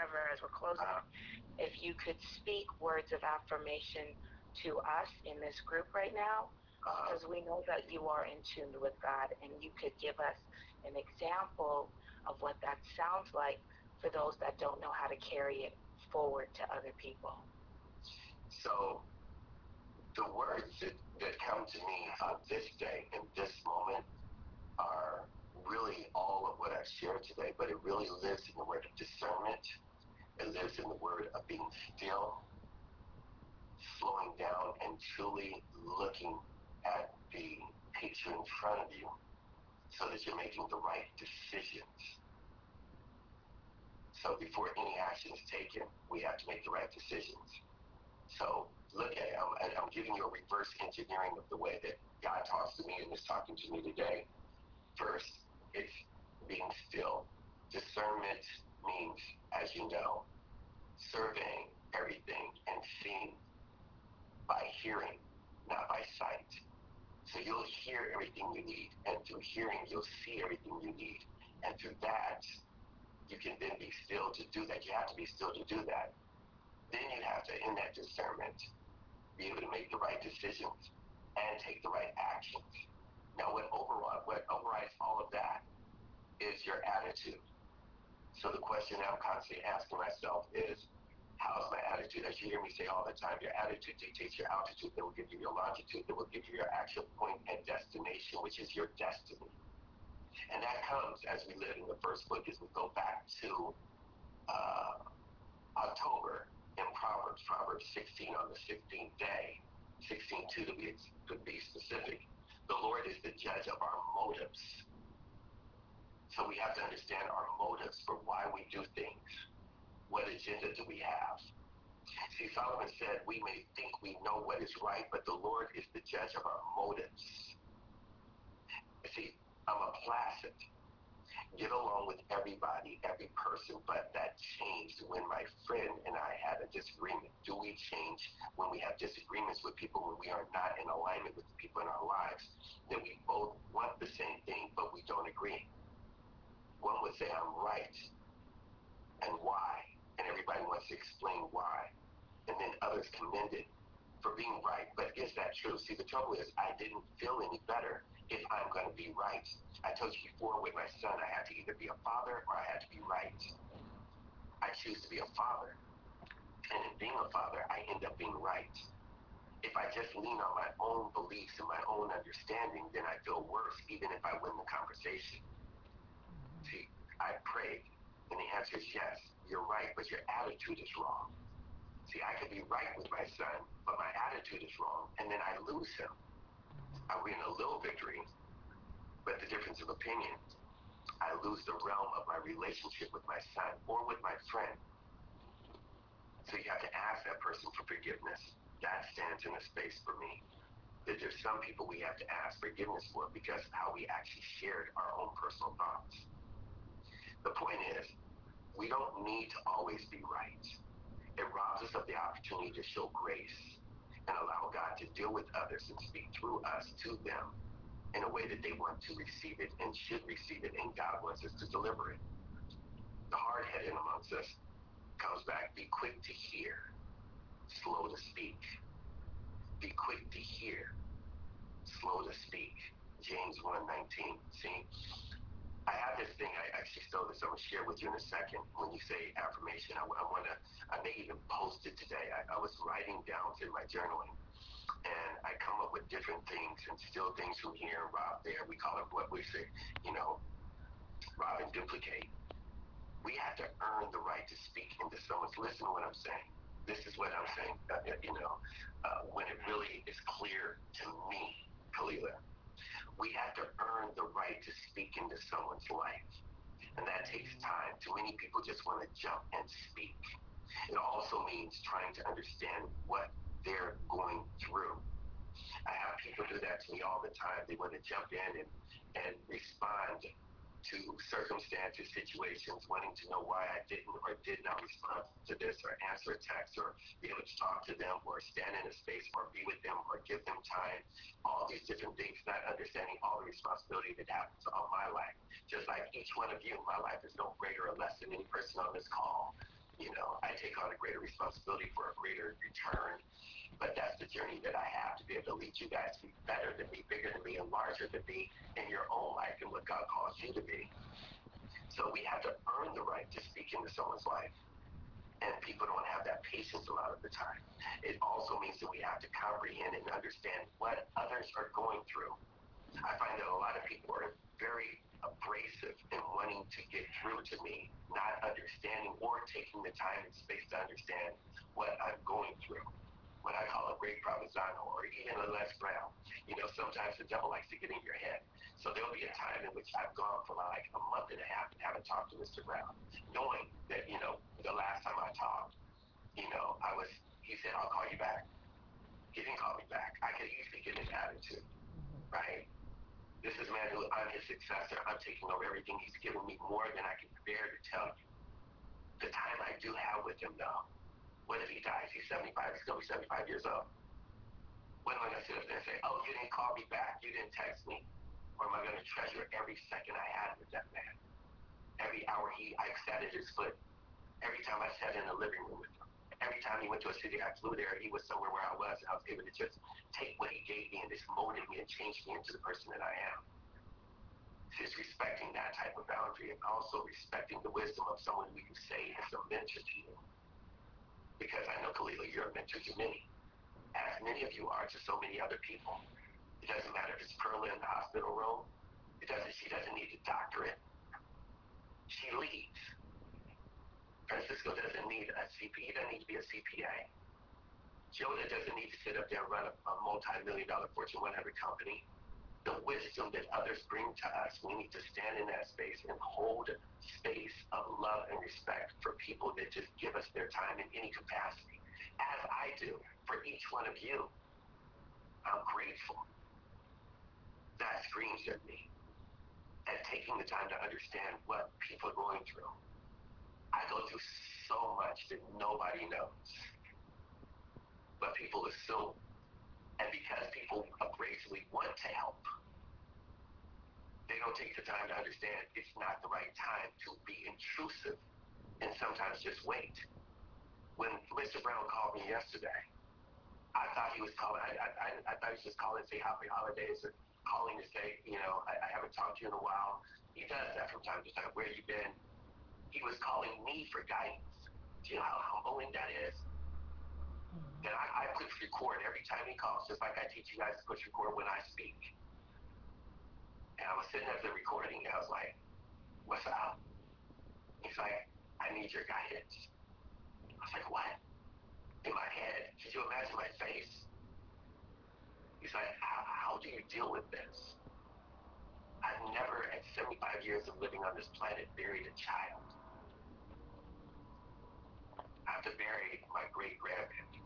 whatever as we're closing, Uh-huh. if you could speak words of affirmation to us in this group right now, Uh, because we know that you are in tune with God, and you could give us an example of what that sounds like for those that don't know how to carry it forward to other people. So the words that, that come to me on this day in this moment are really all of what I've shared today, but it really lives in the word of discernment. It lives in the word of being still, slowing down, and truly looking at the picture in front of you so that you're making the right decisions. So before any action is taken, we have to make the right decisions. So look at. I'm, I'm giving you a reverse engineering of the way that God talks to me and is talking to me today. First, it's being still. Discernment means, as you know, surveying everything and seeing by hearing, not by sight. So you'll hear everything you need, and through hearing, you'll see everything you need. And through that, you can then be still to do that. You have to be still to do that. Then you have to, in that discernment, be able to make the right decisions and take the right actions. Now, what override, what overrides all of that is your attitude. So the question I'm constantly asking myself is, how's my attitude? As you hear me say all the time, your attitude dictates your altitude. That will give you your longitude. That will give you your actual point and destination, which is your destiny. And that comes as we live in the first book, as we go back to uh, October in Proverbs, Proverbs 16 on the 16th day, 16.2 to be, to be specific. The Lord is the judge of our motives. So we have to understand our motives for why we do things. What agenda do we have? See, Solomon said, we may think we know what is right, but the Lord is the judge of our motives. See, I'm a placid. Get along with everybody, every person, but that changed when my friend and I had a disagreement. Do we change when we have disagreements with people when we are not in alignment with the people in our lives? That we both want the same thing, but we don't agree. One would say, I'm right, and why? And everybody wants to explain why. And commended for being right. But is that true? See, the trouble is, I didn't feel any better if I'm going to be right. I told you before with my son, I had to either be a father or I had to be right. I choose to be a father. And in being a father, I end up being right. If I just lean on my own beliefs and my own understanding, then I feel worse, even if I win the conversation. Mm-hmm. See, I prayed, and the answer is yes, you're right, but your attitude is wrong. See, I could be right with my son, but my attitude is wrong, and then I lose him. Uh, I win a little victory, but the difference of opinion, I lose the realm of my relationship with my son or with my friend. So you have to ask that person for forgiveness. That stands in a space for me. That there's some people we have to ask forgiveness for because of how we actually shared our own personal thoughts. The point is, we don't need to always be right. It robs us of the opportunity to show grace and allow God to deal with others and speak through us to them in a way that they want to receive it and should receive it, and God wants us to deliver it. The hard headed amongst us comes back be quick to hear, slow to speak. Be quick to hear, slow to speak. James 1:19. See, I have this thing. I actually stole this. I'm gonna share with you in a second. When you say affirmation, I, I wanna. I may even post it today. I, I was writing down in my journaling, and I come up with different things and steal things from here and rob there. We call it what we say, you know, rob and duplicate. We have to earn the right to speak into someone's. Listen to what I'm saying. This is what I'm saying. Uh, you know, uh, when it really is clear to me, we have to earn the right to speak into someone's life, and that takes time. Too many people just want to jump and speak. It also means trying to understand what they're going through. I have people do that to me all the time. They want to jump in and, and respond to circumstances, situations, wanting to know why I didn't or did not respond to this or answer a text or be able to talk to them or stand in a space or be with them or give them time. All these different things, not understanding all the responsibility that happens on my life. Just like each one of you, my life is no greater or less than any person on this call. I take on a greater responsibility for a greater return. But that's the journey that I have to be able to lead you guys to be better than me, bigger than me, and larger than me in your own life and what God calls you to be. So we have to earn the right to speak into someone's life. And people don't have that patience a lot of the time. It also means that we have to comprehend and understand what others are going through. I find that a lot of people are very abrasive in wanting to get through to me, not understanding or taking the time and space to understand what I'm going through. What I call a great Provenzano or even a Les Brown. You know, sometimes the devil likes to get in your head. So there'll be a time in which I've gone for like a month and a half and haven't talked to Mr. Brown, knowing that, you know, the last time I talked, you know, I was, he said, I'll call you back. He didn't call me back. I could easily get his attitude, mm-hmm. right? This is man who I'm his successor. I'm taking over everything. He's given me more than I can bear to tell you. The time I do have with him, though, what if he dies? He's 75. He's going to be 75 years old. When am I going to sit up there and say, oh, you didn't call me back. You didn't text me. Or am I going to treasure every second I had with that man? Every hour he, I sat at his foot. Every time I sat in the living room with him. Every time he went to a city I flew there, he was somewhere where I was. I was able to just take what he gave me and just molded me and changed me into the person that I am. Just respecting that type of boundary and also respecting the wisdom of someone who you say is a mentor to you. Because I know, Kalila, you're a mentor to many. As many of you are to so many other people. It doesn't matter if it's Perla in the hospital room. It doesn't. She doesn't need a doctorate. She leads. Francisco doesn't need a CPA. He doesn't need to be a CPA. Jonah doesn't need to sit up there and run a, a multi-million dollar Fortune 100 company. The wisdom that others bring to us, we need to stand in that space and hold space of love and respect for people that just give us their time in any capacity, as I do for each one of you. I'm grateful. That screams at me. And taking the time to understand what people are going through. I go through so much that nobody knows. But people assume. And because people abrasively want to help, they don't take the time to understand it's not the right time to be intrusive and sometimes just wait. When Mr. Brown called me yesterday, I thought he was calling. I, I, I thought he was just calling to say happy holidays or calling to say, you know, I, I haven't talked to you in a while. He does that from time to time. Where you been? He was calling me for guidance. Do you know how humbling that is? Hmm. That I, I push record every time he calls, just like I teach you guys to push record when I speak. And I was sitting at the recording and I was like, what's up? He's like, I need your guidance. I was like, what? In my head. Could you imagine my face? He's like, how, how do you deal with this? I've never, at 75 years of living on this planet, buried a child. To bury my great grandparent.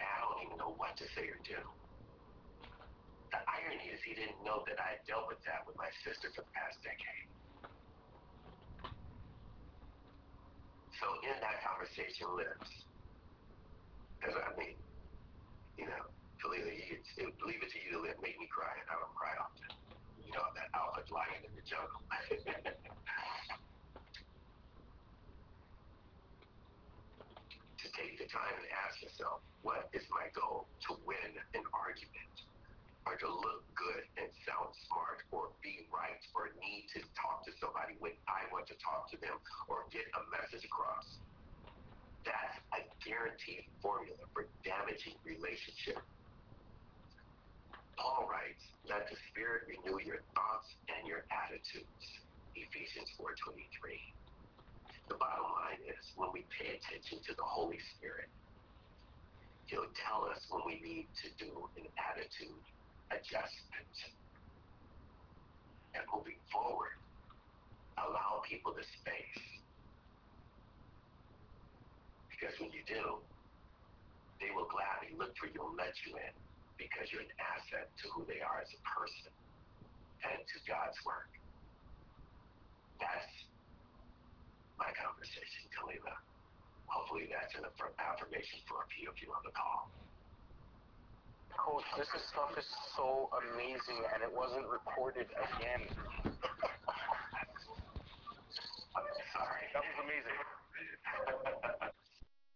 And I don't even know what to say or do. The irony is he didn't know that I had dealt with that with my sister for the past decade. So in that conversation lives, because I mean, you know, Kalila, you, leave it to you to let, make me cry, and I don't cry often. You know, that alpha lion in the jungle. to take the time and ask yourself, what is my goal? To win an argument, or to look good and sound smart, or be right, or need to talk to somebody when I want to talk to them, or get a message across. That's a guaranteed formula for damaging relationship. Paul writes, let the Spirit renew your thoughts and your attitudes. Ephesians 4.23. The bottom line is when we pay attention to the Holy Spirit, He'll tell us when we need to do an attitude adjustment. And moving forward, allow people the space. Because when you do, they will gladly look for you and let you in because you're an asset to who they are as a person and to God's work. That's my conversation, Kalila. Hopefully that's an affirmation for a few of you on the call. Coach, this stuff is so amazing and it wasn't recorded again. I'm sorry. That was amazing.